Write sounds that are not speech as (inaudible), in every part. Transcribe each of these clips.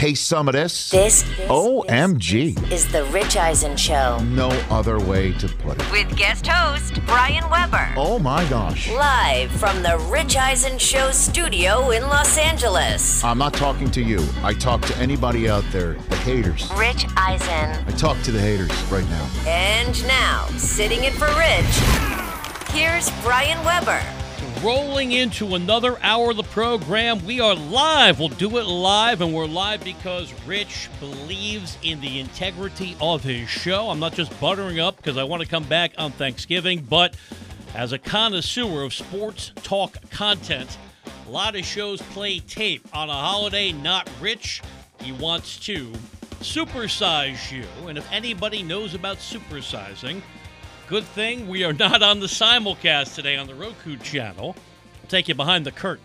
Taste some of this. This, OMG. is the Rich Eisen Show No other way to put it. with guest host Brian Webber. Oh my gosh. Live from the Rich Eisen Show studio in Los Angeles. I'm not talking to you. I talk to anybody out there, the haters. Rich Eisen. I talk to the haters right now. And now, sitting in for Rich, here's Brian Webber. Rolling into another hour of the program. We are live. We'll do it live, and we're live because Rich believes in the integrity of his show. I'm not just buttering up because I want to come back on Thanksgiving, but as a connoisseur of sports talk content, a lot of shows play tape on a holiday. Not Rich. He wants to supersize you, and if anybody knows about supersizing, Good thing we are not on the simulcast today on the Roku channel. I'll take you behind the curtain.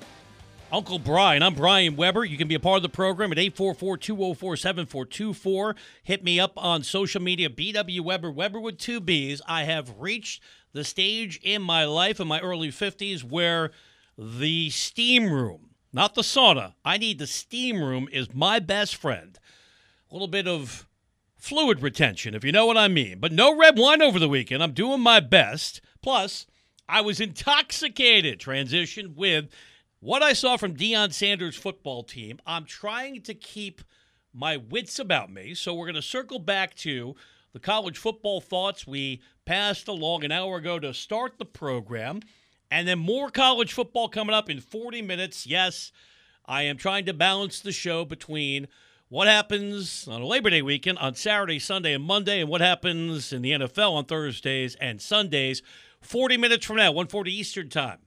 Uncle Brian, I'm Brian Webber. You can be a part of the program at 844 204 7424. Hit me up on social media, BW Webber, Webber with two B's. I have reached the stage in my life in my early 50s where the steam room, not the sauna, I need the steam room, is my best friend. A little bit of fluid retention, if you know what I mean. But no red wine over the weekend. I'm doing my best. Plus, I was intoxicated. Transition with what I saw from Deion Sanders' football team. I'm trying to keep my wits about me. So we're going to circle back to the college football thoughts we passed along an hour ago to start the program. And then more college football coming up in 40 minutes. Yes, I am trying to balance the show between what happens on a Labor Day weekend on Saturday, Sunday, and Monday, and what happens in the NFL on Thursdays and Sundays. 40 minutes from now, 140 Eastern Time.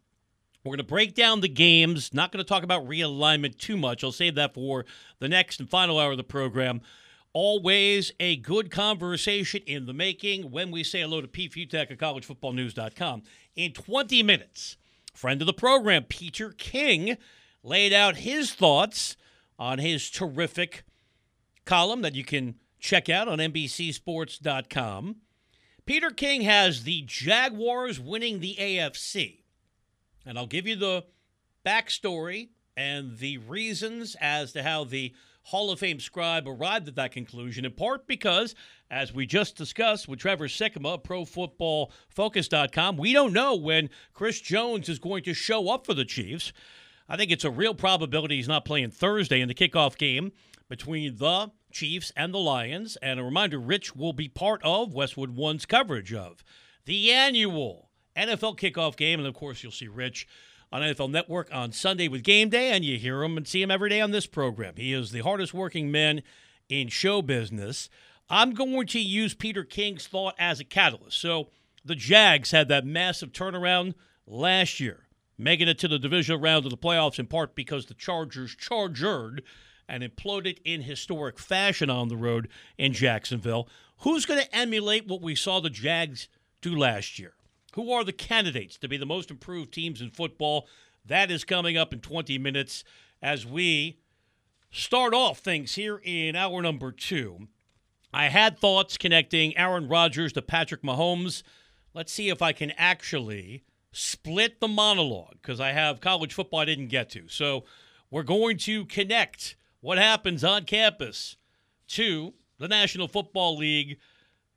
We're going to break down the games. Not going to talk about realignment too much. I'll save that for the next and final hour of the program. Always a good conversation in the making when we say hello to Pete Fiutak at collegefootballnews.com. In 20 minutes, friend of the program, Peter King, laid out his thoughts on his terrific column that you can check out on NBCSports.com. Peter King has the Jaguars winning the AFC. And I'll give you the backstory and the reasons as to how the Hall of Fame scribe arrived at that conclusion, in part because, as we just discussed with Trevor Sikkema of ProFootballFocus.com, we don't know when Chris Jones is going to show up for the Chiefs. I think it's a real probability he's not playing Thursday in the kickoff game between the Chiefs and the Lions. And a reminder Rich will be part of Westwood One's coverage of the annual NFL kickoff game. And of course, you'll see Rich on NFL Network on Sunday with Game Day, and you hear him and see him every day on this program. He is the hardest working man in show business. I'm going to use Peter King's thought as a catalyst. So the Jags had that massive turnaround last year making it to the divisional round of the playoffs in part because the Chargers chargered and imploded in historic fashion on the road in Jacksonville. Who's going to emulate what we saw the Jags do last year? Who are the candidates to be the most improved teams in football? That is coming up in 20 minutes as we start off things here in hour number two. I had thoughts connecting Aaron Rodgers to Patrick Mahomes. Let's see if I can actually split the monologue because I have college football I didn't get to. So we're going to connect what happens on campus to the National Football League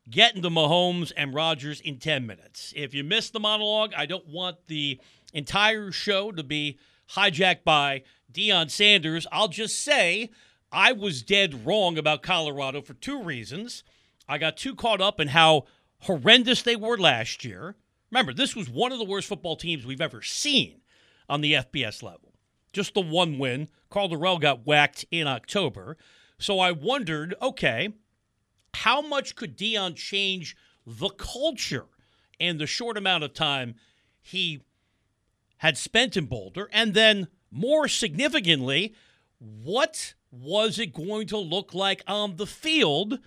getting to Mahomes and Rodgers in 10 minutes. If you missed the monologue, I don't want the entire show to be hijacked by Deion Sanders. I'll just say I was dead wrong about Colorado for two reasons. I got too caught up in how horrendous they were last year. Remember, this was one of the worst football teams we've ever seen on the FBS level. Just the one win. Karl Dorrell got whacked in October. So I wondered, okay, how much could Deion change the culture in the short amount of time he had spent in Boulder? And then, more significantly, what was it going to look like on the field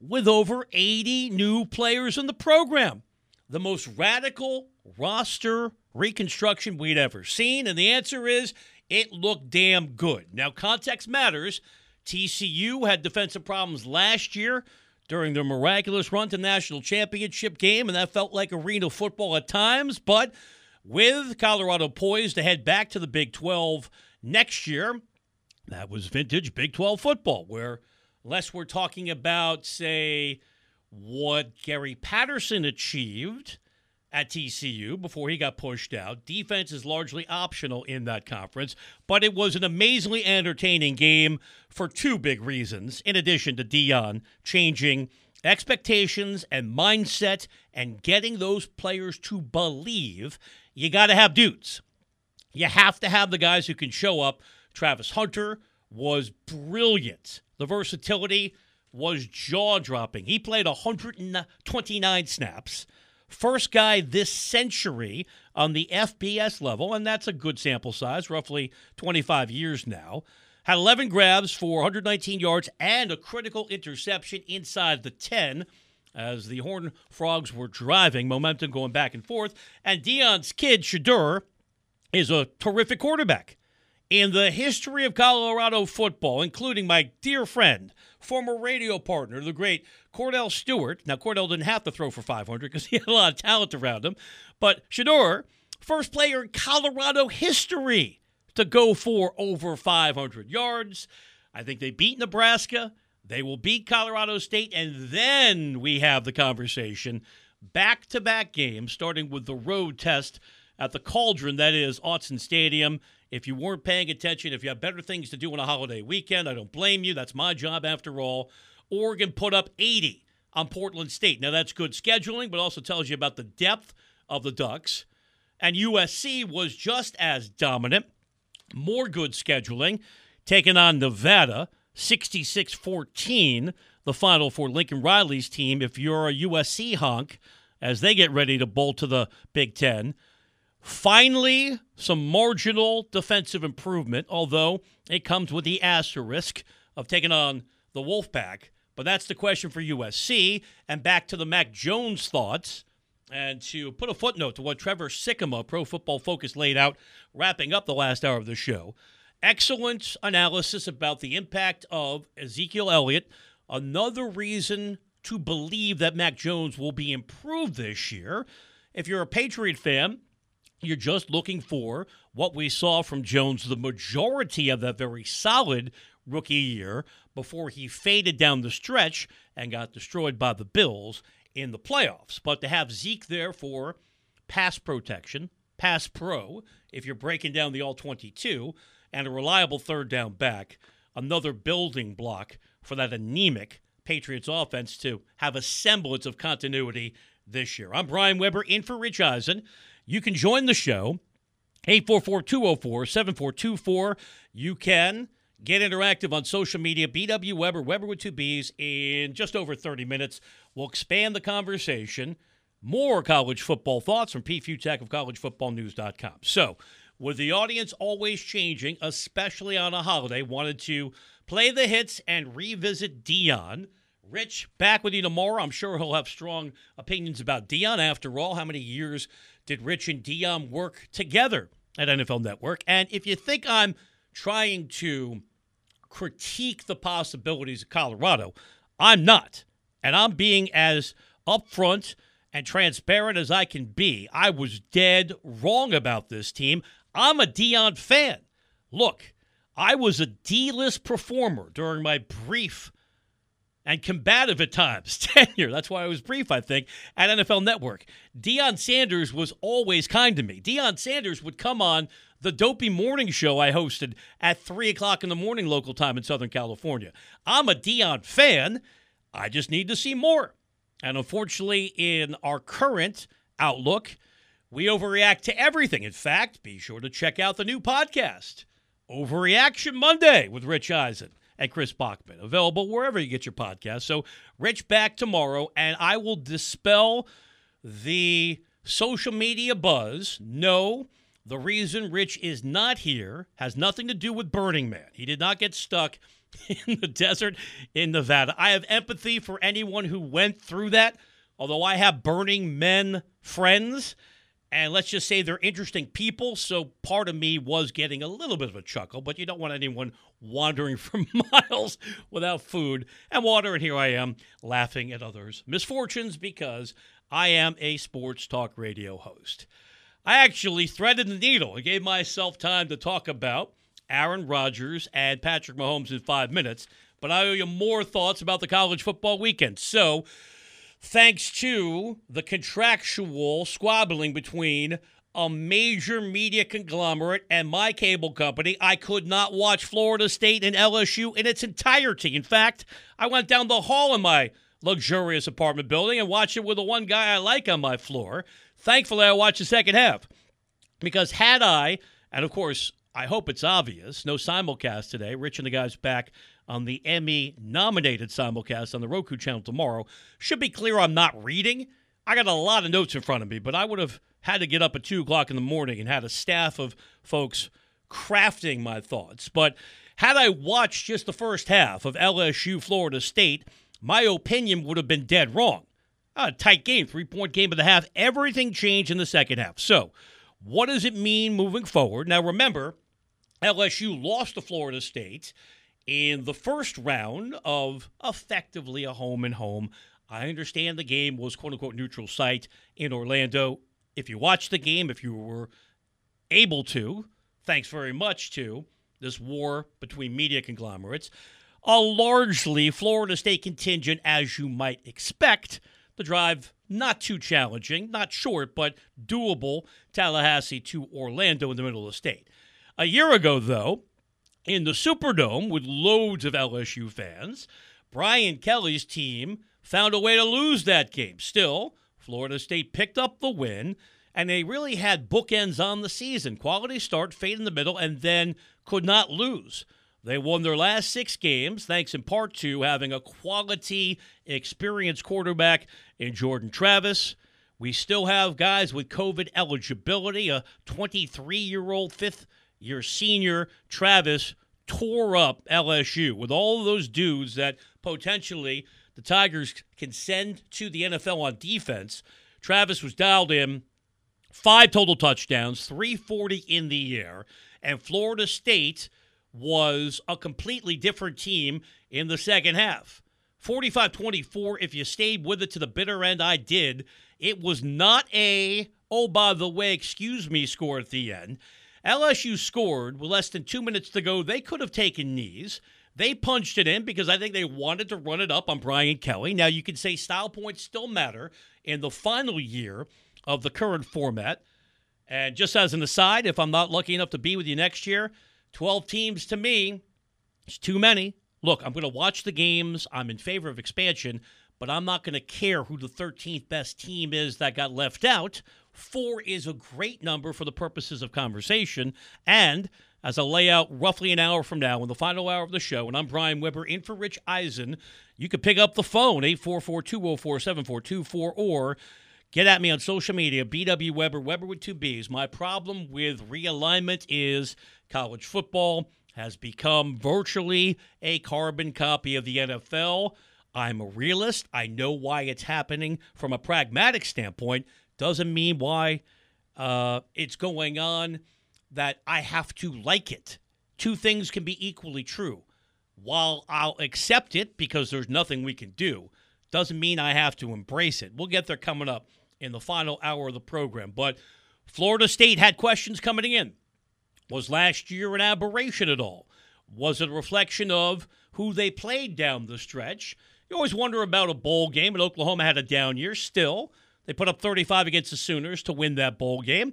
with over 80 new players in the program? The most radical roster reconstruction we'd ever seen. And the answer is it looked damn good. Now, context matters. TCU had defensive problems last year during their miraculous run to national championship game, and that felt like arena football at times. But with Colorado poised to head back to the Big 12 next year, that was vintage Big 12 football, where unless we're talking about, say, what Gary Patterson achieved at TCU before he got pushed out. Defense is largely optional in that conference, but it was an amazingly entertaining game for two big reasons, in addition to Deion changing expectations and mindset and getting those players to believe you got to have dudes. You have to have the guys who can show up. Travis Hunter was brilliant. The versatility was jaw dropping. He played 129 snaps First guy this century on the FBS level, and that's a good sample size, roughly 25 years now. Had 11 grabs for 119 yards and a critical interception inside the 10 as the Horn Frogs were driving, momentum going back and forth. And Deion's kid, Shedeur, is a terrific quarterback. In the history of Colorado football, including my dear friend, former radio partner, the great Kordell Stewart. Now, Kordell didn't have to throw for 500 because (laughs) he had a lot of talent around him. But Shedeur, first player in Colorado history to go for over 500 yards. I think they beat Nebraska. They will beat Colorado State. And then we have the conversation back to back games, starting with the road test at the Cauldron, that is Autzen Stadium. If you weren't paying attention, if you have better things to do on a holiday weekend, I don't blame you. That's my job after all. Oregon put up 80 on Portland State. Now, that's good scheduling, but also tells you about the depth of the Ducks. And USC was just as dominant, more good scheduling, taking on Nevada 66 14, the final for Lincoln Riley's team. If you're a USC honk, as they get ready to bolt to the Big Ten. Finally, some marginal defensive improvement, although it comes with the asterisk of taking on the Wolfpack. But that's the question for USC. And back to the Mac Jones thoughts. And to put a footnote to what Trevor Sikkema, Pro Football Focus, laid out, wrapping up the last hour of the show. Excellent analysis about the impact of Ezekiel Elliott. Another reason to believe that Mac Jones will be improved this year. If you're a Patriot fan, you're just looking for what we saw from Jones, the majority of that very solid rookie year before he faded down the stretch and got destroyed by the Bills in the playoffs. But to have Zeke there for pass protection, pass pro, if you're breaking down the all 22, and a reliable third down back, another building block for that anemic Patriots offense to have a semblance of continuity this year. I'm Brian Webber in for Rich Eisen. You can join the show. 844 204 7424. You can Get interactive on social media. BW Webber, Webber with two B's. In just over 30 minutes, we'll expand the conversation. More college football thoughts from Pete Fiutak of collegefootballnews.com. So, with the audience always changing, especially on a holiday, wanted to play the hits and revisit Deion. Rich, back with you tomorrow. I'm sure he'll have strong opinions about Deion After all, how many years did Rich and Deion work together at NFL Network? And if you think I'm trying to critique the possibilities of Colorado. I'm not. And I'm being as upfront and transparent as I can be. I was dead wrong about this team. I'm a Deion fan. Look, I was a D list performer during my brief and combative at times (laughs) tenure. That's why I was brief, I think, at NFL Network. Deion Sanders was always kind to me. Deion Sanders would come on the dopey morning show I hosted at 3 o'clock in the morning local time in Southern California. I'm a Deion fan. I just need to see more. And unfortunately, in our current outlook, we overreact to everything. In fact, be sure to check out the new podcast, Overreaction Monday with Rich Eisen and Chris Brockman, available wherever you get your podcast. So, Rich back tomorrow, and I will dispel the social media buzz. No, the reason Rich is not here has nothing to do with Burning Man. He did not get stuck (laughs) in the desert in Nevada. I have empathy for anyone who went through that, although I have Burning Men friends and let's just say they're interesting people. So part of me was getting a little bit of a chuckle, but you don't want anyone wandering (laughs) for miles without food and water. And here I am laughing at others' misfortunes because I am a sports talk radio host. I actually threaded the needle and gave myself time to talk about Aaron Rodgers and Patrick Mahomes in five minutes, but I owe you more thoughts about the college football weekend. So, thanks to the contractual squabbling between a major media conglomerate and my cable company, I could not watch Florida State and LSU in its entirety. In fact, I went down the hall in my luxurious apartment building and watched it with the one guy I like on my floor. Thankfully, I watched the second half because had I, and of course, I hope it's obvious, no simulcast today. Rich and the guys back on the Emmy nominated simulcast on the Roku channel tomorrow. Should be clear I'm not reading. I got a lot of notes in front of me, but I would have had to get up at 2 o'clock in the morning and had a staff of folks crafting my thoughts. But had I watched just the first half of LSU Florida State, my opinion would have been dead wrong. A tight game, three point game of the half. Everything changed in the second half. So, what does it mean moving forward? Now, remember, LSU lost to Florida State in the first round of effectively a home and home. I understand the game was quote unquote neutral site in Orlando. If you watched the game, if you were able to, thanks very much to this war between media conglomerates, a largely Florida State contingent, as you might expect. The drive not too challenging, not short, but doable. Tallahassee to Orlando in the middle of the state. A year ago, though, in the Superdome with loads of LSU fans. Brian Kelly's team found a way to lose that game. Still, Florida State picked up the win, and they really had bookends on the season. Quality start, fade in the middle, and then could not lose. They won their last six games, thanks in part to having a quality, experienced quarterback in Jordan Travis. We still have guys with COVID eligibility, a 23 year old fifth year senior Travis tore up LSU with all those dudes that potentially the Tigers can send to the NFL on defense. Travis was dialed in, five total touchdowns, 340 in the air, and Florida State was a completely different team in the second half. 45 24, if you stayed with it to the bitter end, I did. It was not a, oh, by the way, excuse me score at the end. LSU scored with less than two minutes to go. They could have taken knees. They punched it in because I think they wanted to run it up on Brian Kelly. Now, you can say style points still matter in the final year of the current format. And just as an aside, if I'm not lucky enough to be with you next year, 12 teams to me is too many. Look, I'm going to watch the games. I'm in favor of expansion, but I'm not going to care who the 13th best team is that got left out. Four is a great number for the purposes of conversation. And as I lay out roughly an hour from now in the final hour of the show, and I'm Brian Webber in for Rich Eisen, you can pick up the phone, 844 204 7424, or get at me on social media, BW Webber, Webber with two B's. My problem with realignment is college football has become virtually a carbon copy of the NFL. I'm a realist. I know why it's happening from a pragmatic standpoint. Doesn't mean why uh, it's going on that I have to like it. Two things can be equally true. While I'll accept it because there's nothing we can do, doesn't mean I have to embrace it. We'll get there coming up in the final hour of the program. But Florida State had questions coming in. Was last year an aberration at all? Was it a reflection of who they played down the stretch? You always wonder about a bowl game, and Oklahoma had a down year. Still, they put up 35 against the Sooners to win that bowl game.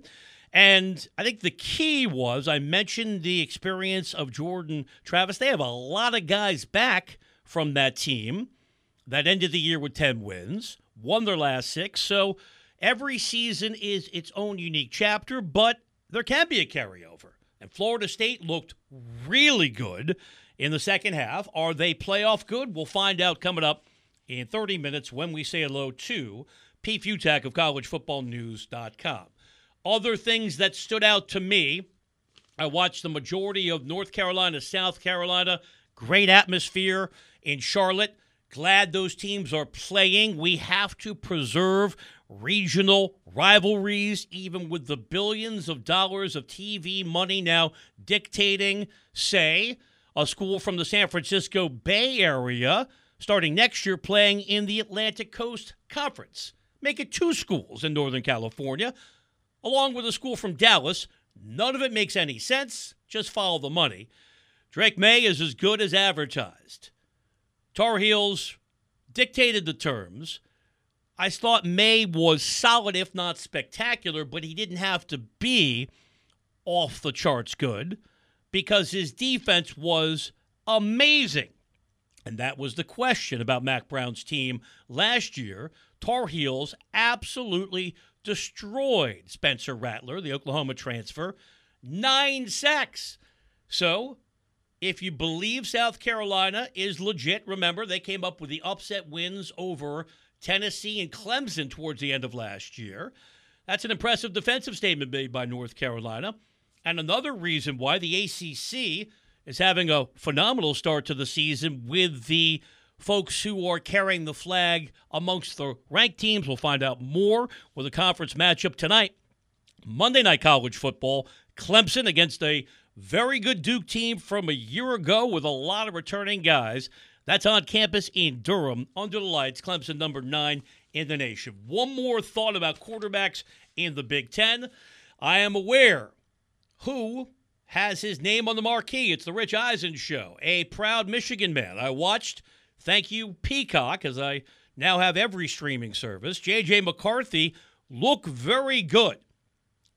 And I think the key was I mentioned the experience of Jordan Travis. They have a lot of guys back from that team that ended the year with 10 wins, won their last six. So every season is its own unique chapter, but there can be a carryover. And Florida State looked really good in the second half. Are they playoff good? We'll find out coming up in 30 minutes when we say hello to Pete Fiutak of collegefootballnews.com. Other things that stood out to me I watched the majority of North Carolina, South Carolina. Great atmosphere in Charlotte. Glad those teams are playing. We have to preserve regional rivalries, even with the billions of dollars of TV money now dictating, say, a school from the San Francisco Bay Area starting next year playing in the Atlantic Coast Conference. Make it two schools in Northern California, along with a school from Dallas. None of it makes any sense. Just follow the money. Drake Maye is as good as advertised. Tar Heels dictated the terms. I thought Maye was solid, if not spectacular, but he didn't have to be off the charts good because his defense was amazing. And that was the question about Mack Brown's team last year. Tar Heels absolutely destroyed Spencer Rattler, the Oklahoma transfer, nine sacks. So, if you believe South Carolina is legit, remember they came up with the upset wins over Tennessee and Clemson towards the end of last year. That's an impressive defensive statement made by North Carolina. And another reason why the ACC is having a phenomenal start to the season with the folks who are carrying the flag amongst the ranked teams. We'll find out more with a conference matchup tonight. Monday night college football, Clemson against a very good Duke team from a year ago with a lot of returning guys. That's on campus in Durham under the lights. Clemson number nine in the nation. One more thought about quarterbacks in the Big Ten. I am aware who has his name on the marquee. It's the Rich Eisen show, a proud Michigan man. I watched Thank you, Peacock, as I now have every streaming service. JJ McCarthy look very good.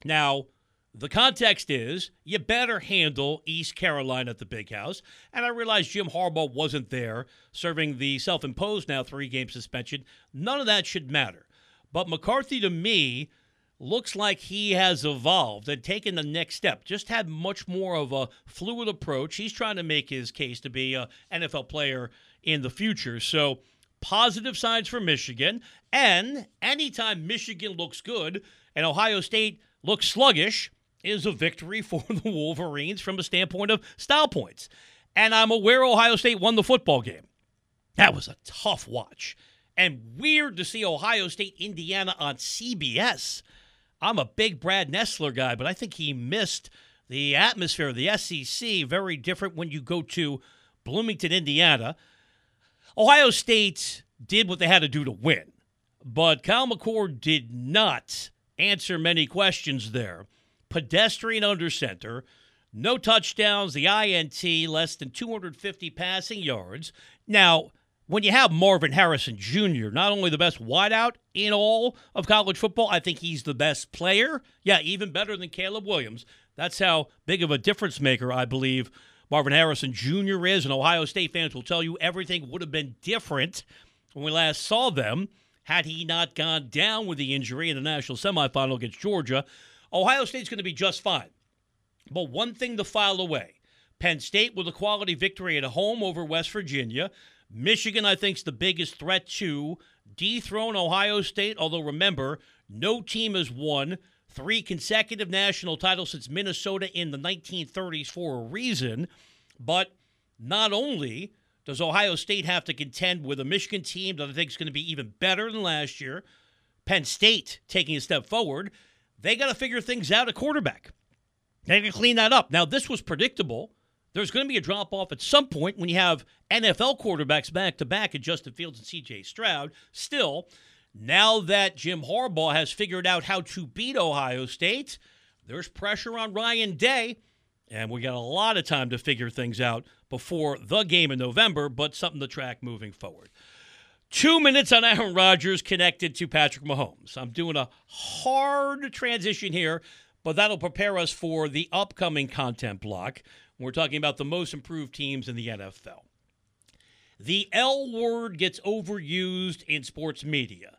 Now, the context is you better handle East Carolina at the big house. And I realize Jim Harbaugh wasn't there serving the self imposed now three game suspension. None of that should matter. But McCarthy, to me, looks like he has evolved and taken the next step. Just had much more of a fluid approach. He's trying to make his case to be an NFL player in the future. So, positive signs for Michigan. And anytime Michigan looks good and Ohio State looks sluggish, is a victory (laughs) for the Wolverines from a standpoint of style points. And I'm aware Ohio State won the football game. That was a tough watch. And weird to see Ohio State Indiana on CBS. I'm a big Brad Nessler guy, but I think he missed the atmosphere of the SEC. Very different when you go to Bloomington, Indiana. Ohio State did what they had to do to win, but Kyle McCord did not answer many questions there. Pedestrian under center, no touchdowns, the INT, less than 250 passing yards. Now, when you have Marvin Harrison Jr., not only the best wideout in all of college football, I think he's the best player. Yeah, even better than Caleb Williams. That's how big of a difference maker I believe Marvin Harrison Jr. is, and Ohio State fans will tell you everything would have been different when we last saw them had he not gone down with the injury in the national semifinal against Georgia. Ohio State's going to be just fine. But one thing to file away Penn State with a quality victory at home over West Virginia. Michigan, I think, is the biggest threat to dethrone Ohio State, although remember, no team has won three consecutive national titles since Minnesota in the 1930s for a reason. But not only does Ohio State have to contend with a Michigan team that I think is going to be even better than last year, Penn State taking a step forward, they got to figure things out at quarterback. They can clean that up. Now, this was predictable. There's going to be a drop off at some point when you have NFL quarterbacks back to back at Justin Fields and CJ Stroud. Still, now that Jim Harbaugh has figured out how to beat Ohio State, there's pressure on Ryan Day, and we got a lot of time to figure things out before the game in November, but something to track moving forward. Two minutes on Aaron Rodgers connected to Patrick Mahomes. I'm doing a hard transition here, but that'll prepare us for the upcoming content block. We're talking about the most improved teams in the NFL. The L word gets overused in sports media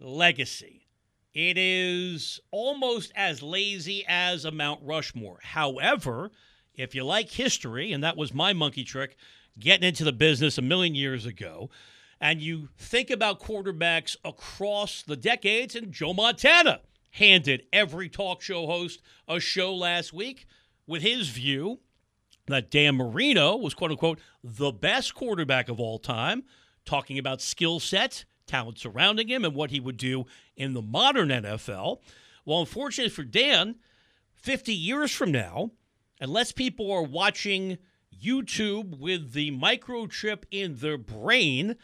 legacy. It is almost as lazy as a Mount Rushmore. However, if you like history, and that was my monkey trick getting into the business a million years ago, and you think about quarterbacks across the decades, and Joe Montana handed every talk show host a show last week with his view that Dan Marino was, quote unquote, the best quarterback of all time, talking about skill set, talent surrounding him, and what he would do in the modern NFL. Well, unfortunately for Dan, 50 years from now, unless people are watching YouTube with the microchip in their brain,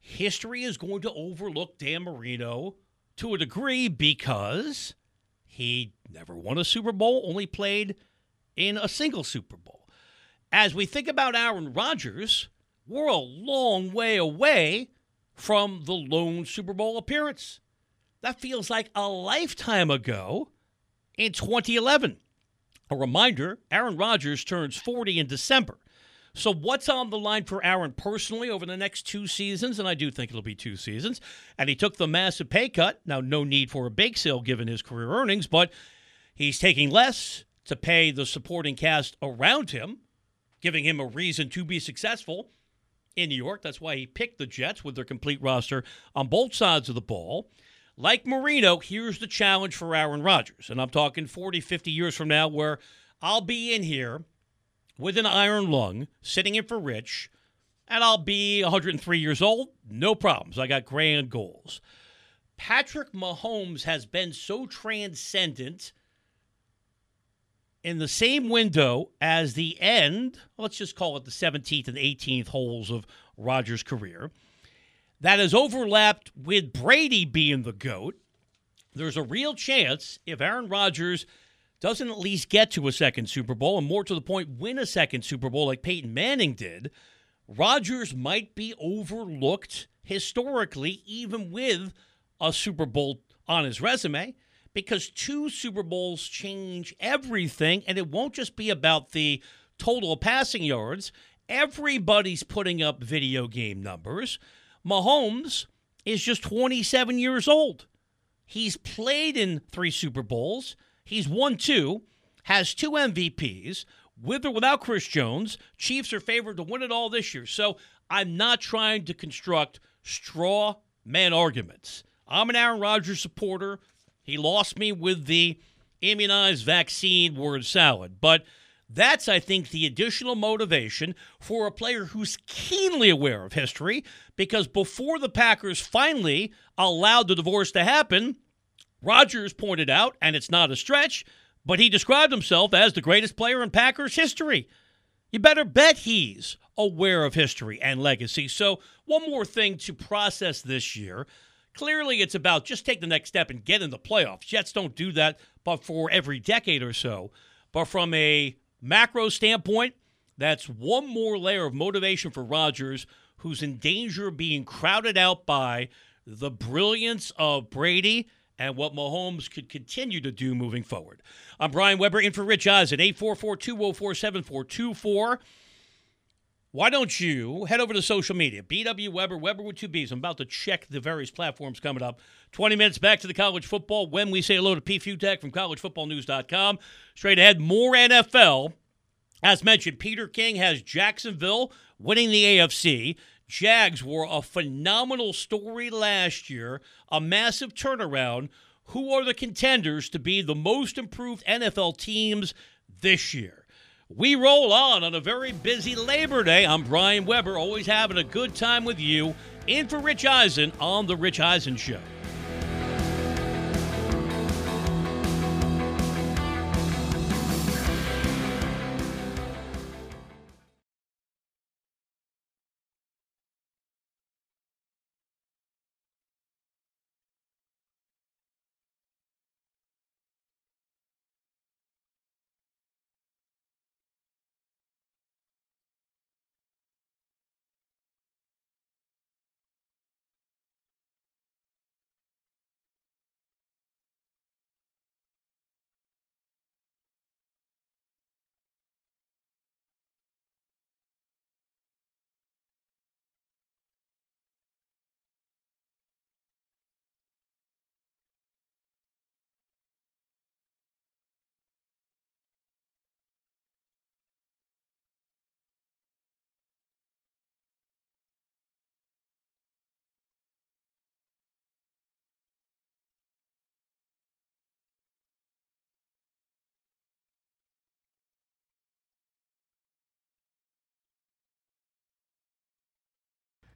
history is going to overlook Dan Marino to a degree because he never won a Super Bowl, only played in a single Super Bowl. As we think about Aaron Rodgers, we're a long way away from the lone Super Bowl appearance. That feels like a lifetime ago in 2011. A reminder Aaron Rodgers turns 40 in December. So, what's on the line for Aaron personally over the next two seasons? And I do think it'll be two seasons. And he took the massive pay cut. Now, no need for a bake sale given his career earnings, but he's taking less to pay the supporting cast around him, giving him a reason to be successful in New York. That's why he picked the Jets with their complete roster on both sides of the ball. Like Marino, here's the challenge for Aaron Rodgers. And I'm talking 40, 50 years from now, where I'll be in here with an iron lung, sitting in for Rich, and I'll be 103 years old. No problems. I got grand goals. Patrick Mahomes has been so transcendent in the same window as the end, let's just call it the 17th and 18th holes of Rodgers' career, that has overlapped with Brady being the GOAT. There's a real chance if Aaron Rodgers – doesn't at least get to a second Super Bowl, and more to the point, win a second Super Bowl like Peyton Manning did, Rodgers might be overlooked historically, even with a Super Bowl on his resume, because two Super Bowls change everything, and it won't just be about the total passing yards. Everybody's putting up video game numbers. Mahomes is just 27 years old. He's played in three Super Bowls. He's won two, has two MVPs, with or without Chris Jones. Chiefs are favored to win it all this year. So I'm not trying to construct straw man arguments. I'm an Aaron Rodgers supporter. He lost me with the immunized vaccine word salad. But that's, I think, the additional motivation for a player who's keenly aware of history because before the Packers finally allowed the divorce to happen, Rodgers pointed out, and it's not a stretch, but he described himself as the greatest player in Packers history. You better bet he's aware of history and legacy. So, one more thing to process this year. Clearly, it's about just take the next step and get in the playoffs. Jets don't do that, but for every decade or so. But from a macro standpoint, that's one more layer of motivation for Rodgers, who's in danger of being crowded out by the brilliance of Brady and what Mahomes could continue to do moving forward. I'm Brian Webber in for Rich Eisen, 844 204 7424. Why don't you head over to social media? BW Webber, Webber with two B's. I'm about to check the various platforms coming up. 20 minutes back to the college football when we say hello to P. Fiutak from collegefootballnews.com. Straight ahead, more NFL. As mentioned, Peter King has Jacksonville winning the AFC. Jags were a phenomenal story last year, a massive turnaround. Who are the contenders to be the most improved NFL teams this year? We roll on on a very busy Labor Day. I'm Brian Webber, always having a good time with you. In for Rich Eisen on The Rich Eisen Show.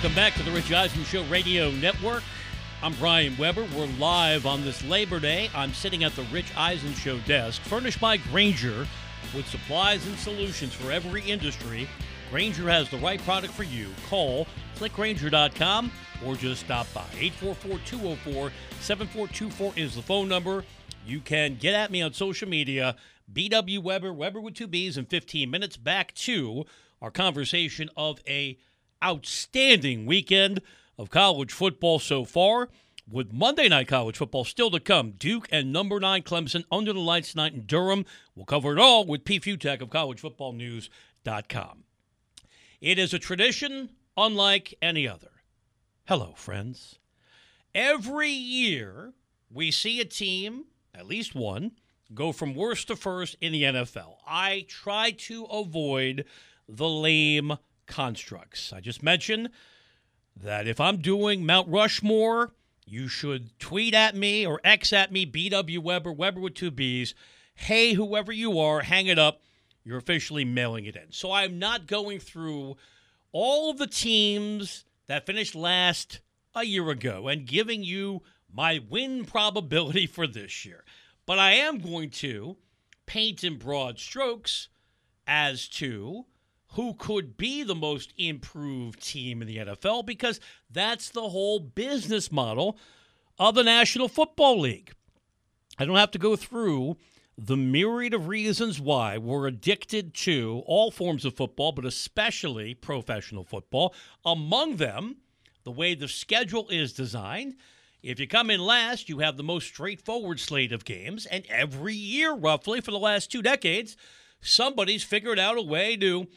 Welcome back to the Rich Eisen Show Radio Network. I'm Brian Webber. We're live on this Labor Day. I'm sitting at the Rich Eisen Show desk, furnished by Grainger with supplies and solutions for every industry. Grainger has the right product for you. Call clickgrainger.com or just stop by. 844-204-7424 is the phone number. You can get at me on social media. BW Webber, Webber with two B's in 15 minutes. Back to our conversation of a outstanding weekend of college football so far. With Monday night college football still to come, Duke and number nine Clemson under the lights tonight in Durham. We'll cover it all with Pete Fiutak of collegefootballnews.com. It is a tradition unlike any other. Hello, friends. Every year, we see a team, at least one, go from worst to first in the NFL. I try to avoid the lame constructs. I just mentioned that if I'm doing Mount Rushmore, you should tweet at me or X at me, BW Webber, Webber with two B's. Hey, whoever you are, hang it up. You're officially mailing it in. So I'm not going through all of the teams that finished last a year ago and giving you my win (laughs) probability for this year. But I am going to paint in broad strokes as to who could be the most improved team in the NFL because that's the whole business model of the National Football League. I don't have to go through the myriad of reasons why we're addicted to all forms of football, but especially professional football. Among them, the way the schedule is designed. If you come in last, you have the most straightforward slate of games. And every year, roughly, for the last two decades, somebody's figured out a way to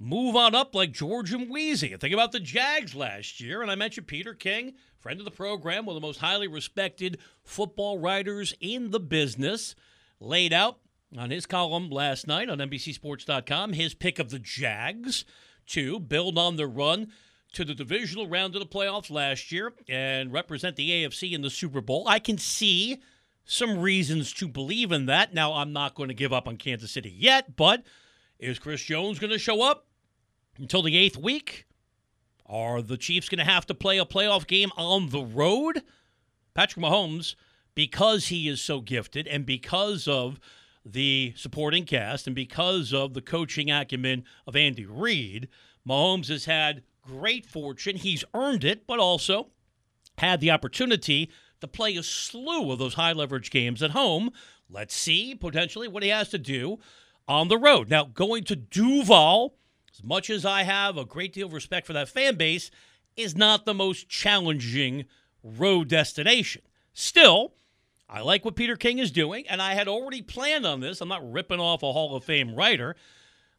move on up like George and Weezy. Think about the Jags last year, and I mentioned Peter King, friend of the program, one of the most highly respected football writers in the business, laid out on his column last night on NBCSports.com his pick of the Jags to build on their run to the divisional round of the playoffs last year and represent the AFC in the Super Bowl. I can see some reasons to believe in that. Now, I'm not going to give up on Kansas City yet, but is Chris Jones going to show up? Until the eighth week? Are the Chiefs going to have to play a playoff game on the road? Patrick Mahomes, because he is so gifted and because of the supporting cast and because of the coaching acumen of Andy Reid, Mahomes has had great fortune. He's earned it, but also had the opportunity to play a slew of those high leverage games at home. Let's see potentially what he has to do on the road. Now, going to Duval as much as I have a great deal of respect for that fan base, is not the most challenging road destination. Still, I like what Peter King is doing, and I had already planned on this. I'm not ripping off a Hall of Fame writer.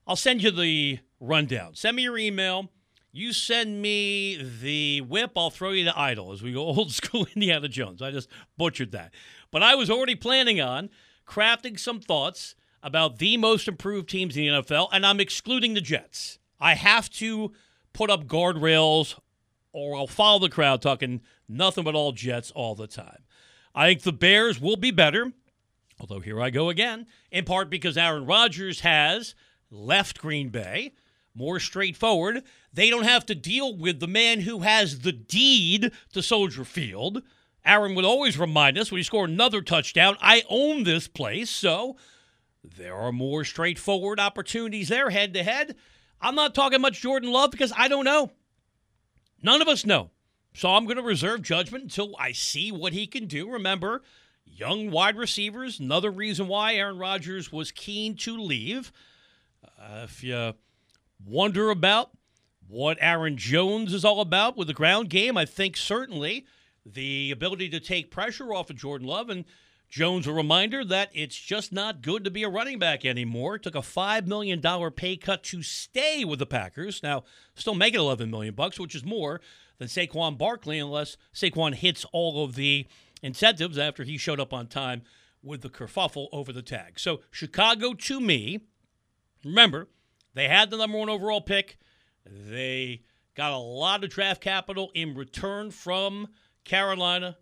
I'll send you the rundown. Send me your email. You send me the whip, I'll throw you the idol as we go (laughs) old school Indiana Jones. I just butchered that. But I was already planning on crafting some thoughts about the most improved teams in the NFL, and I'm excluding the Jets. I have to put up guardrails or I'll follow the crowd talking nothing but all Jets all the time. I think the Bears will be better, although here I go again, in part because Aaron Rodgers has left Green Bay. More straightforward. They don't have to deal with the man who has the deed to Soldier Field. Aaron would always remind us when he scored another touchdown, I own this place. So there are more straightforward opportunities there head to head. I'm not talking much Jordan Love because I don't know. None of us know. So I'm going to reserve judgment until I see what he can do. Remember, young wide receivers, another reason why Aaron Rodgers was keen to leave. Uh, if you wonder about what Aaron Jones is all about with the ground game, I think certainly the ability to take pressure off of Jordan Love and Jones a reminder that it's just not good to be a running back anymore. Took a five million dollar pay cut to stay with the Packers. Now, still making eleven million bucks, which is more than Saquon Barkley, unless Saquon hits all of the incentives after he showed up on time with the kerfuffle over the tag. So Chicago, to me, remember they had the number one overall pick. They got a lot of draft capital in return from Carolina,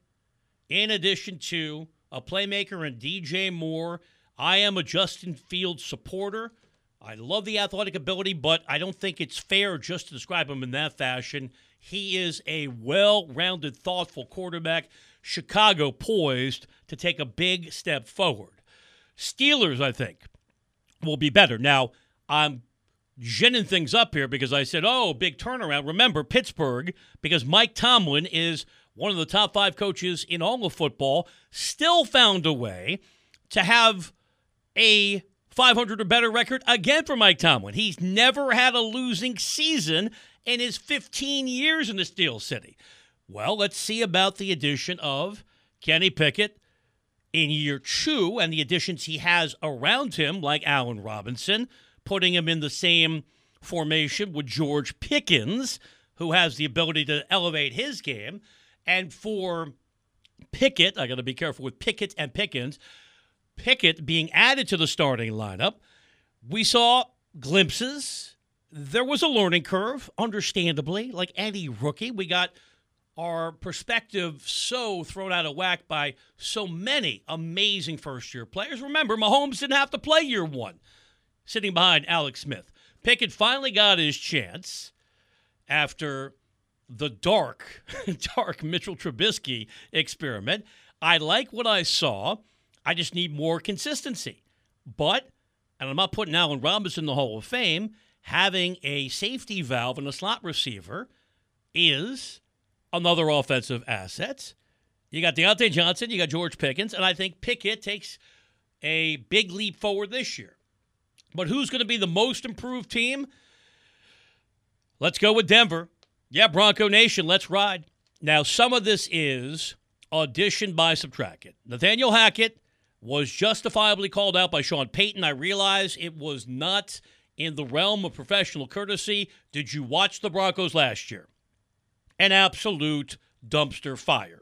in addition to a playmaker and DJ Moore. I am a Justin Fields supporter. I love the athletic ability, but I don't think it's fair just to describe him in that fashion. He is a well rounded, thoughtful quarterback. Chicago poised to take a big step forward. Steelers, I think, will be better. Now, I'm ginning things up here because I said, oh, big turnaround. Remember, Pittsburgh, because Mike Tomlin is one of the top five coaches in all of football, still found a way to have a 500 or better record again for Mike Tomlin. He's never had a losing season in his 15 years in the Steel City. Well, let's see about the addition of Kenny Pickett in year two and the additions he has around him, like Allen Robinson, putting him in the same formation with George Pickens, who has the ability to elevate his game. And for Pickett, I got to be careful with Pickett and Pickens. Pickett being added to the starting lineup, we saw glimpses. There was a learning curve, understandably, like any rookie. We got our perspective so thrown out of whack by so many amazing first year players. Remember, Mahomes didn't have to play year one, sitting behind Alex Smith. Pickett finally got his chance after the dark, (laughs) dark Mitchell Trubisky experiment. I like what I saw. I just need more consistency. But, and I'm not putting Allen Robinson in the Hall of Fame, having a safety valve and a slot receiver is another offensive asset. You got Diontae Johnson, you got George Pickens, and I think Pickett takes a big leap forward this year. But who's going to be the most improved team? Let's go with Denver. Yeah, Bronco Nation, let's ride. Now, some of this is audition by subtract. Nathaniel Hackett was justifiably called out by Sean Payton. I realize it was not in the realm of professional courtesy. Did you watch the Broncos last year? An absolute dumpster fire.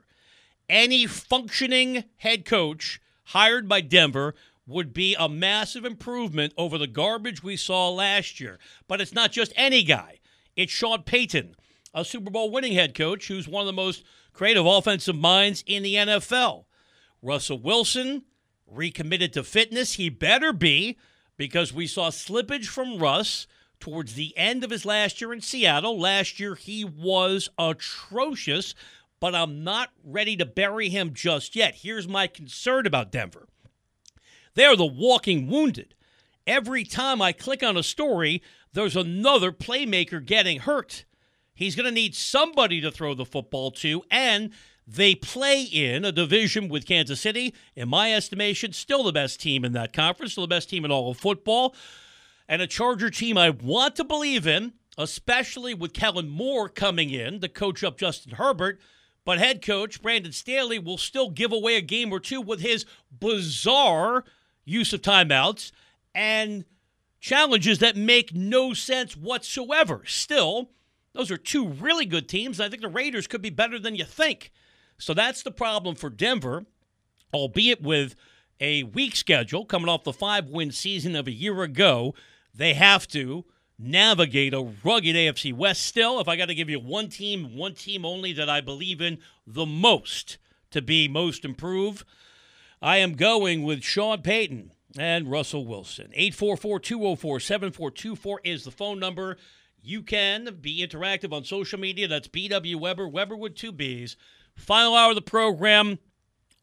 Any functioning head coach hired by Denver would be a massive improvement over the garbage we saw last year. But it's not just any guy, it's Sean Payton a Super Bowl winning head coach who's one of the most creative offensive minds in the NFL. Russell Wilson recommitted to fitness. He better be because we saw slippage from Russ towards the end of his last year in Seattle. Last year, he was atrocious, but I'm not ready to bury him just yet. Here's my concern about Denver they're the walking wounded. Every time I click on a story, there's another playmaker getting hurt. He's going to need somebody to throw the football to, and they play in a division with Kansas City. In my estimation, still the best team in that conference, still the best team in all of football, and a Charger team I want to believe in, especially with Kellen Moore coming in to coach up Justin Herbert. But head coach Brandon Staley will still give away a game or two with his bizarre use of timeouts and challenges that make no sense whatsoever. Still, those are two really good teams. I think the Raiders could be better than you think. So that's the problem for Denver, albeit with a weak schedule coming off the five win season of a year ago. They have to navigate a rugged AFC West still. If I got to give you one team, one team only that I believe in the most to be most improved, I am going with Sean Payton and Russell Wilson. 844 204 7424 is the phone number. You can be interactive on social media. That's BW Webber, Webber with two B's. Final hour of the program,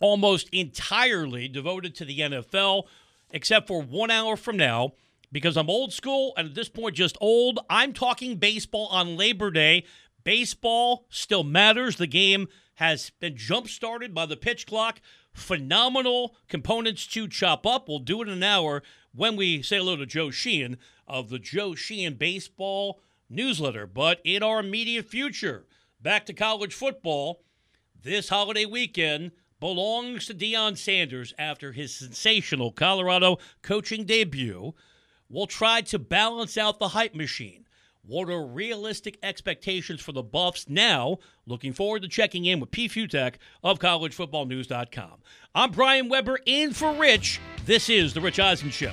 almost entirely devoted to the NFL, except for one hour from now, because I'm old school and at this point just old. I'm talking baseball on Labor Day. Baseball still matters. The game has been jump started by the pitch clock. Phenomenal components to chop up. We'll do it in an hour when we say hello to Joe Sheehan of the Joe Sheehan Baseball newsletter. But in our immediate future, back to college football, this holiday weekend belongs to Deion Sanders after his sensational Colorado coaching debut. We'll try to balance out the hype machine. What are realistic expectations for the Buffs now? Looking forward to checking in with Pete Fiutak of collegefootballnews.com. I'm Brian Webber in for Rich. This is The Rich Eisen Show.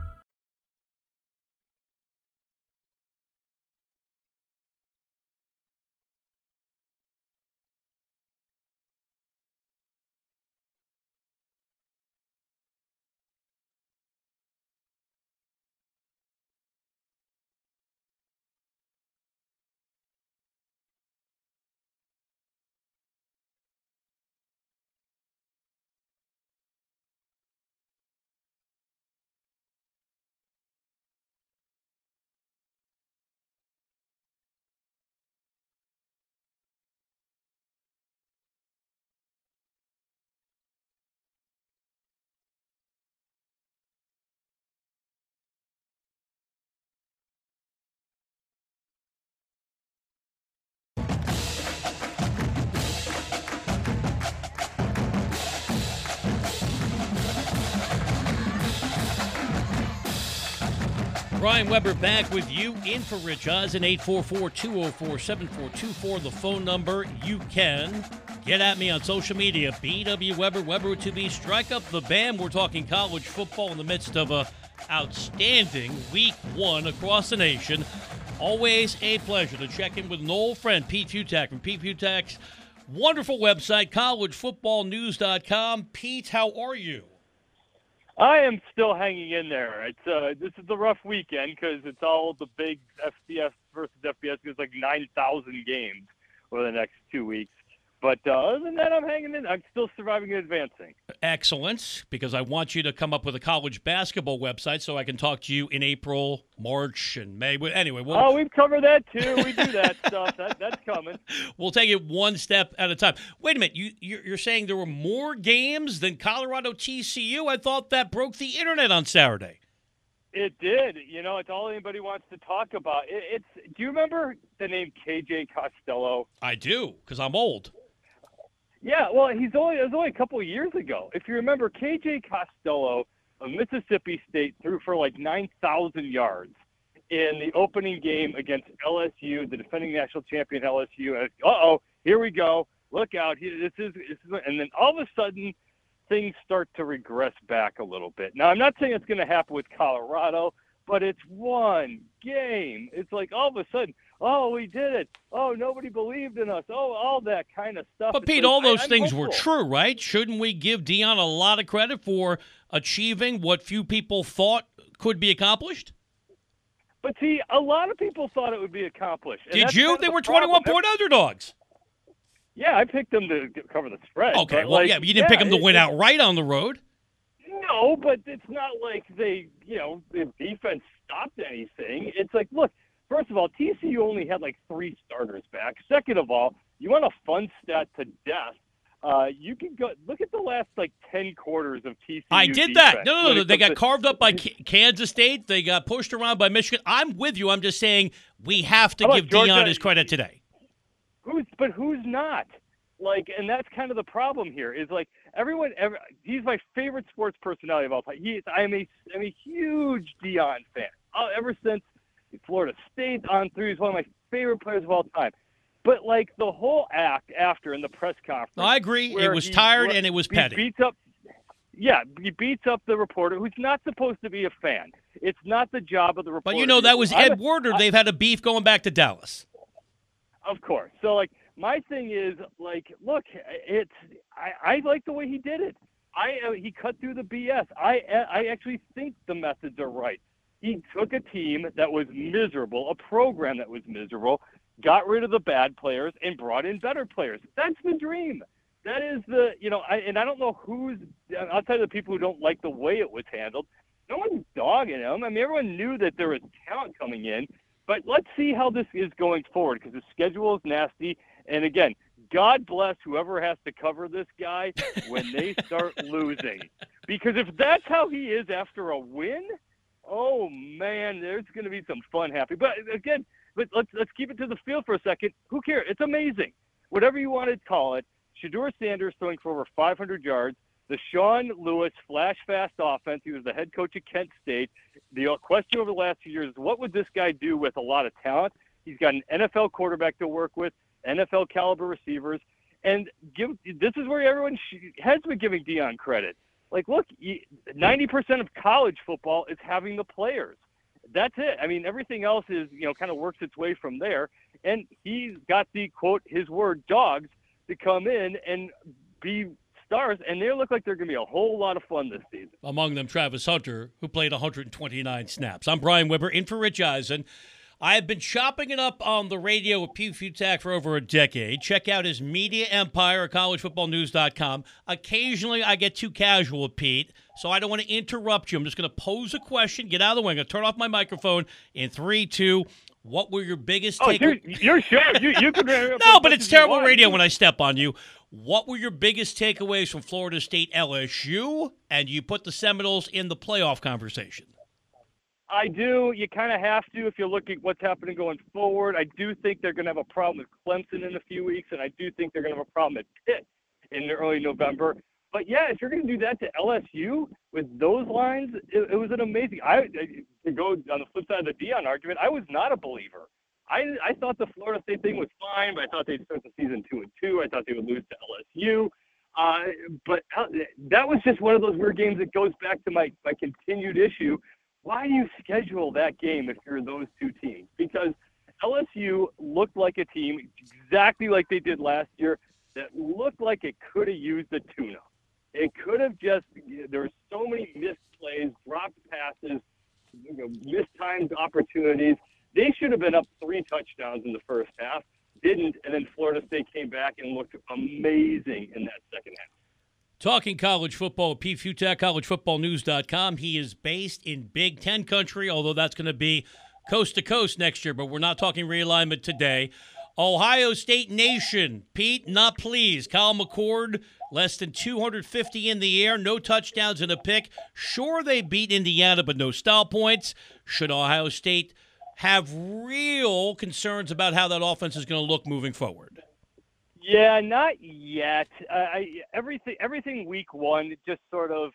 Brian Webber back with you in for Rich Eisen, 844-204-7424, the phone number. You can get at me on social media, BW Webber, Webber to be strike up the band. We're talking college football in the midst of a outstanding week one across the nation. Always a pleasure to check in with an old friend, Pete Fiutak from Pete Fiutak's wonderful website, collegefootballnews.com. Pete, how are you? I am still hanging in there. It's uh, this is a rough weekend because it's all the big FCS versus FBS. It's like nine thousand games over the next two weeks. But uh, other than that, I'm hanging in. I'm still surviving and advancing. Excellent, because I want you to come up with a college basketball website so I can talk to you in April, March, and May. Anyway, we'll, oh, we've covered that too. We do that (laughs) stuff. That, that's coming. (laughs) We'll take it one step at a time. Wait a minute. You you're saying there were more games than Colorado TCU? I thought that broke the internet on Saturday. It did. You know, it's all anybody wants to talk about. It, it's. Do you remember the name KJ Costello? I do, because I'm old. Yeah, well, he's only it was only a couple of years ago. If you remember, KJ Costello of Mississippi State threw for like nine thousand yards in the opening game against LSU, the defending national champion LSU. Uh oh, here we go. Look out! He, this is this is, and then all of a sudden, things start to regress back a little bit. Now, I'm not saying it's going to happen with Colorado, but it's one game. It's like all of a sudden oh, we did it. Oh, nobody believed in us. Oh, all that kind of stuff. But It's Pete, like, all those I, things were true, right? Shouldn't we give Deion a lot of credit for achieving what few people thought could be accomplished? But see, a lot of people thought it would be accomplished. Did you? They the were 21 problem. point underdogs. Yeah, I picked them to cover the spread. Okay, well, like, yeah, but you didn't yeah, pick them to win outright on the road. No, but it's not like they, you know, the defense stopped anything. It's like, look, first of all, TCU only had like three starters back. Second of all, you want a fun stat to death. Uh, you can go look at the last like ten quarters of TCU. I did that. No, no, no. They got to- carved up by K- Kansas State. They got pushed around by Michigan. I'm with you. I'm just saying we have to give Deion his credit today. Who's but who's not? Like, and that's kind of the problem here. Is like everyone. Every, he's my favorite sports personality of all time. He is. I'm a. I'm a huge Deion fan. Uh, ever since Florida State on through, he's one of my favorite players of all time. But like the whole act after in the press conference, I agree. It was he- tired where and it was petty. beats up. Yeah, he beats up the reporter who's not supposed to be a fan. It's not the job of the reporter. But you know that was Ed Werder. They've had a beef going back to Dallas. Of course. So like my thing is like, look, it's I, I like the way he did it. I uh, he cut through the BS. I I actually think the methods are right. He took a team that was miserable, a program that was miserable, got rid of the bad players and brought in better players. That's the dream. That is the you know, I, and I don't know who's outside of the people who don't like the way it was handled. No one's dogging him. I mean, everyone knew that there was talent coming in. But let's see how this is going forward because the schedule is nasty. And again, God bless whoever has to cover this guy when they start (laughs) losing. Because if that's how he is after a win, Oh man, there's going to be some fun happening. But again, but let's let's keep it to the field for a second. Who cares? It's amazing. Whatever you want to call it. Shedeur Sanders throwing for over 500 yards. The Sean Lewis flash fast offense. He was the head coach at Kent State. The question over the last few years is what would this guy do with a lot of talent? He's got an NFL quarterback to work with, NFL caliber receivers, and give. This is where everyone has been giving Deion credit. Like, look, 90% of college football is having the players. That's it. I mean, everything else is, you know, kind of works its way from there. And he's got the quote, his word, dogs to come in and be stars, and they look like they're going to be a whole lot of fun this season. Among them, Travis Hunter, who played 129 snaps. I'm Brian Webber, in for Rich Eisen. I have been chopping it up on the radio with Pete Fiutak for over a decade. Check out his media empire at collegefootballnews.com. Occasionally, I get too casual with Pete, so I don't want to interrupt you. I'm just going to pose a question, get out of the way. I'm going to turn off my microphone in three, two. What were your biggest oh, take- you're, you're sure you, you can (laughs) no, but it's terrible radio when I step on you. What were your biggest takeaways from Florida State LSU? And you put the Seminoles in the playoff conversation. I do. You kind of have to if you look at what's happening going forward. I do think they're going to have a problem with Clemson in a few weeks, and I do think they're going to have a problem at Pitt in early November. But yeah, if you're going to do that to LSU with those lines, it, it was an amazing. I to go on the flip side of the Deion argument, I was not a believer. I I thought the Florida State thing was fine, but I thought they'd start the season two and two. I thought they would lose to LSU. Uh, but uh, that was just one of those weird games that goes back to my my continued issue why do you schedule that game if you're those two teams? Because LSU looked like a team exactly like they did last year that looked like it could have used a tune-up. It could have just there were so many missed plays, dropped passes, you know, mistimed opportunities. They should have been up three touchdowns in the first half, didn't, and then Florida State came back and looked amazing in that second half. Talking college football, Pete Fiutak, collegefootballnews.com. He is based in Big Ten country, although that's going to be coast to coast next year, but we're not talking realignment today. Ohio State Nation, Pete, not pleased. Kyle McCord, less than 250 in the air, no touchdowns and a pick. Sure, they beat Indiana, but no style points. Should Ohio State have real concerns about how that offense is going to look moving forward? Yeah, not yet. Uh, I, everything everything week one just sort of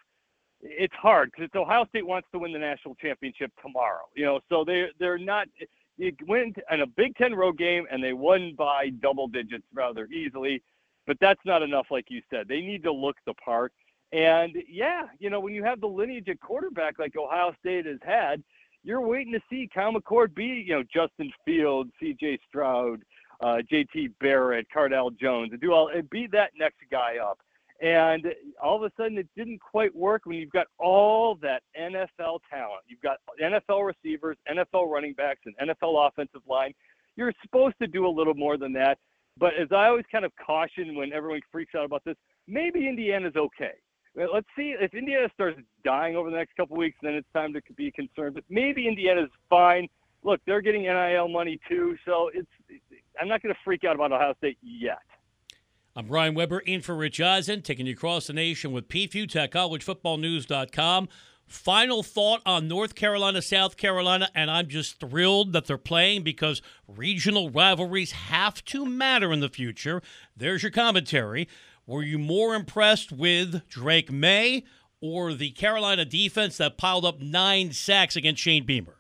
it's hard because Ohio State wants to win the national championship tomorrow. You know, so they they're not. You went in a Big Ten road game and they won by double digits rather easily, but that's not enough, like you said. They need to look the part. And yeah, you know, when you have the lineage at quarterback like Ohio State has had, you're waiting to see Kyle McCord be, you know, Justin Fields, C.J. Stroud uh, JT Barrett, Cardale Jones, and do all and beat that next guy up. And all of a sudden, it didn't quite work when you've got all that NFL talent. You've got NFL receivers, NFL running backs, and NFL offensive line. You're supposed to do a little more than that. But as I always kind of caution when everyone freaks out about this, maybe Indiana's okay. Let's see if Indiana starts dying over the next couple weeks, then it's time to be concerned. But maybe Indiana's fine. Look, they're getting NIL money too, so it's I'm not going to freak out about Ohio State yet. I'm Brian Webber in for Rich Eisen, taking you across the nation with Pete Fiutak, collegefootballnews.com. Final thought on North Carolina, South Carolina, and I'm just thrilled that they're playing because regional rivalries have to matter in the future. There's your commentary. Were you more impressed with Drake Maye or the Carolina defense that piled up nine sacks against Shane Beamer?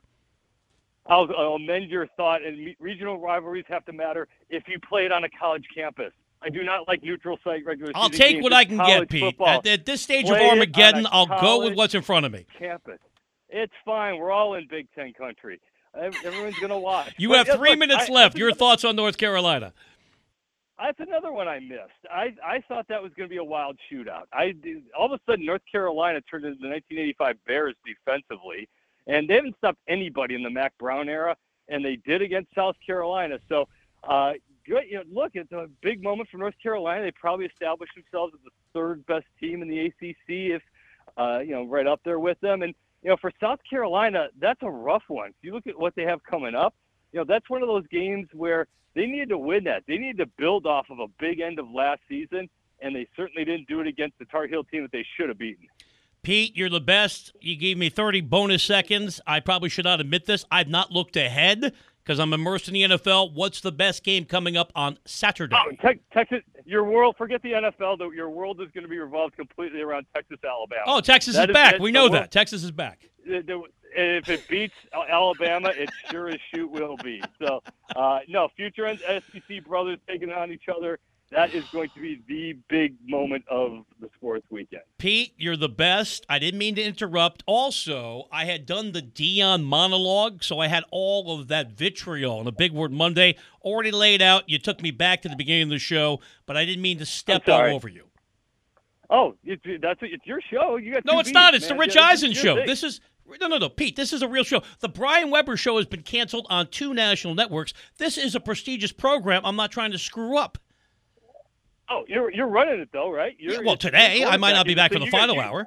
I'll, I'll amend your thought, and regional rivalries have to matter if you play it on a college campus. I do not like neutral site regular I'll take games. what It's I can get, Pete. At, at, this stage Play of Armageddon, I'll go with what's in front of me. Campus. It's fine. We're all in Big Ten country. Everyone's going to watch. You But, have three look, minutes I- left. Your thoughts on North Carolina? That's another one I missed. I, I thought that was going to be a wild shootout. I all of a sudden North Carolina turned into the 1985 Bears defensively, and they haven't stopped anybody in the Mack Brown era, and they did against South Carolina. So, uh, good. You know, look, it's a big moment for North Carolina. They probably established themselves as the third best team in the ACC, if uh, you know, right up there with them. And you know, for South Carolina, that's a rough one. If you look at what they have coming up, you know, that's one of those games where they needed to win that. They needed to build off of a big end of last season, and they certainly didn't do it against the Tar Heel team that they should have beaten. Pete, you're the best. You gave me 30 bonus seconds. I probably should not admit this. I've not looked ahead because I'm immersed in the NFL. What's the best game coming up on Saturday? Oh, te- Texas, your world. Forget the NFL. Though your world is going to be revolved completely around Texas, Alabama. Oh, Texas That is is- back. We know that. Texas is back. If it beats Alabama, it sure as shoot will be. So, uh, no, future SEC brothers taking on each other. That is going to be the big moment of the sports weekend. Pete, you're the best. I didn't mean to interrupt. Also, I had done the Deion monologue, so I had all of that vitriol on a Big Word Monday already laid out. You took me back to the beginning of the show, but I didn't mean to step all over you. Oh, it's, that's it's your show. You got No, it's not. beats, It's the. Rich Yeah, Eisen show. thing. This is no, no, no, Pete. This is a real show. The Brian Webber show has been canceled on two national networks. This is a prestigious program. I'm not trying to screw up. Oh, you're you're running it though, right? You're, Yeah, well, today I might not be back for the so final hour.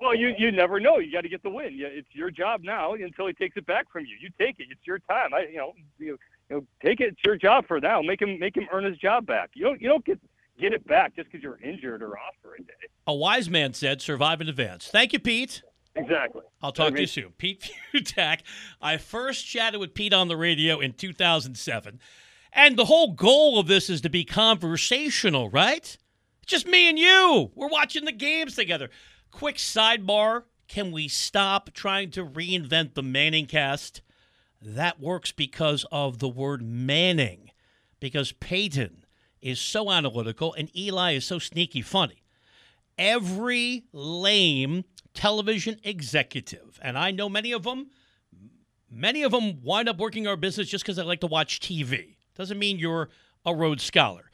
Well, you you never know. You got to get the win. It's your job now until he takes it back from you. You take it. It's your time. I you know you, you know take it. It's your job for now. Make him make him earn his job back. You don't you don't get get it back just because you're injured or off for a day. A wise man said, "Survive in advance." Thank you, Pete. Exactly. I'll talk to you soon. Pete (laughs) Fiutak. I first chatted with Pete on the radio in 2007. And the whole goal of this is to be conversational, right? Just me and you. We're watching the games together. Quick sidebar can we stop trying to reinvent the Manning cast? That works because of the word Manning, because Peyton is so analytical and Eli is so sneaky funny every lame television executive, and I know many of them, many of them wind up working our business just because they like to watch TV. Doesn't mean you're a Rhodes Scholar.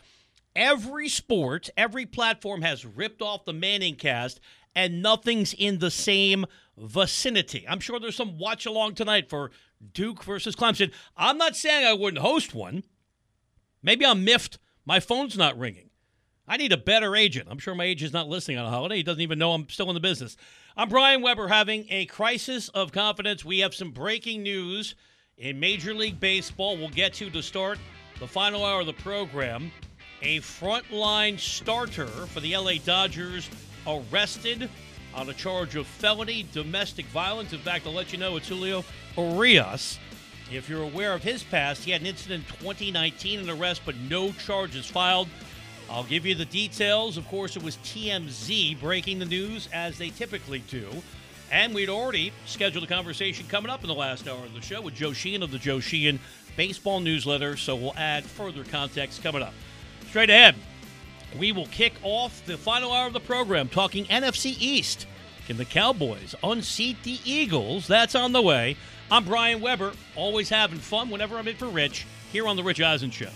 Every sport, every platform has ripped off the Manning cast, and nothing's in the same vicinity. I'm sure there's some watch along tonight for Duke versus Clemson. I'm not saying I wouldn't host one. Maybe I'm miffed. My phone's not ringing. I need a better agent. I'm sure my agent's not listening on a holiday. He doesn't even know I'm still in the business. I'm Brian Webber having a crisis of confidence. We have some breaking news in Major League Baseball. We'll get to to start the final hour of the program. A frontline starter for the LA Dodgers arrested on a charge of felony domestic violence. In fact, I'll let you know it's Julio Urias. If you're aware of his past, he had an incident in 2019, an arrest, but no charges filed. I'll give you the details. Of course, it was TMZ breaking the news as they typically do. And we'd already scheduled a conversation coming up in the last hour of the show with Joe Sheehan of the Joe Sheehan Baseball Newsletter. So we'll add further context coming up. Straight ahead, we will kick off the final hour of the program talking NFC East. Can the Cowboys unseat the Eagles? That's on the way. I'm Brian Webber, always having fun whenever I'm in for Rich here on The Rich Eisen Show.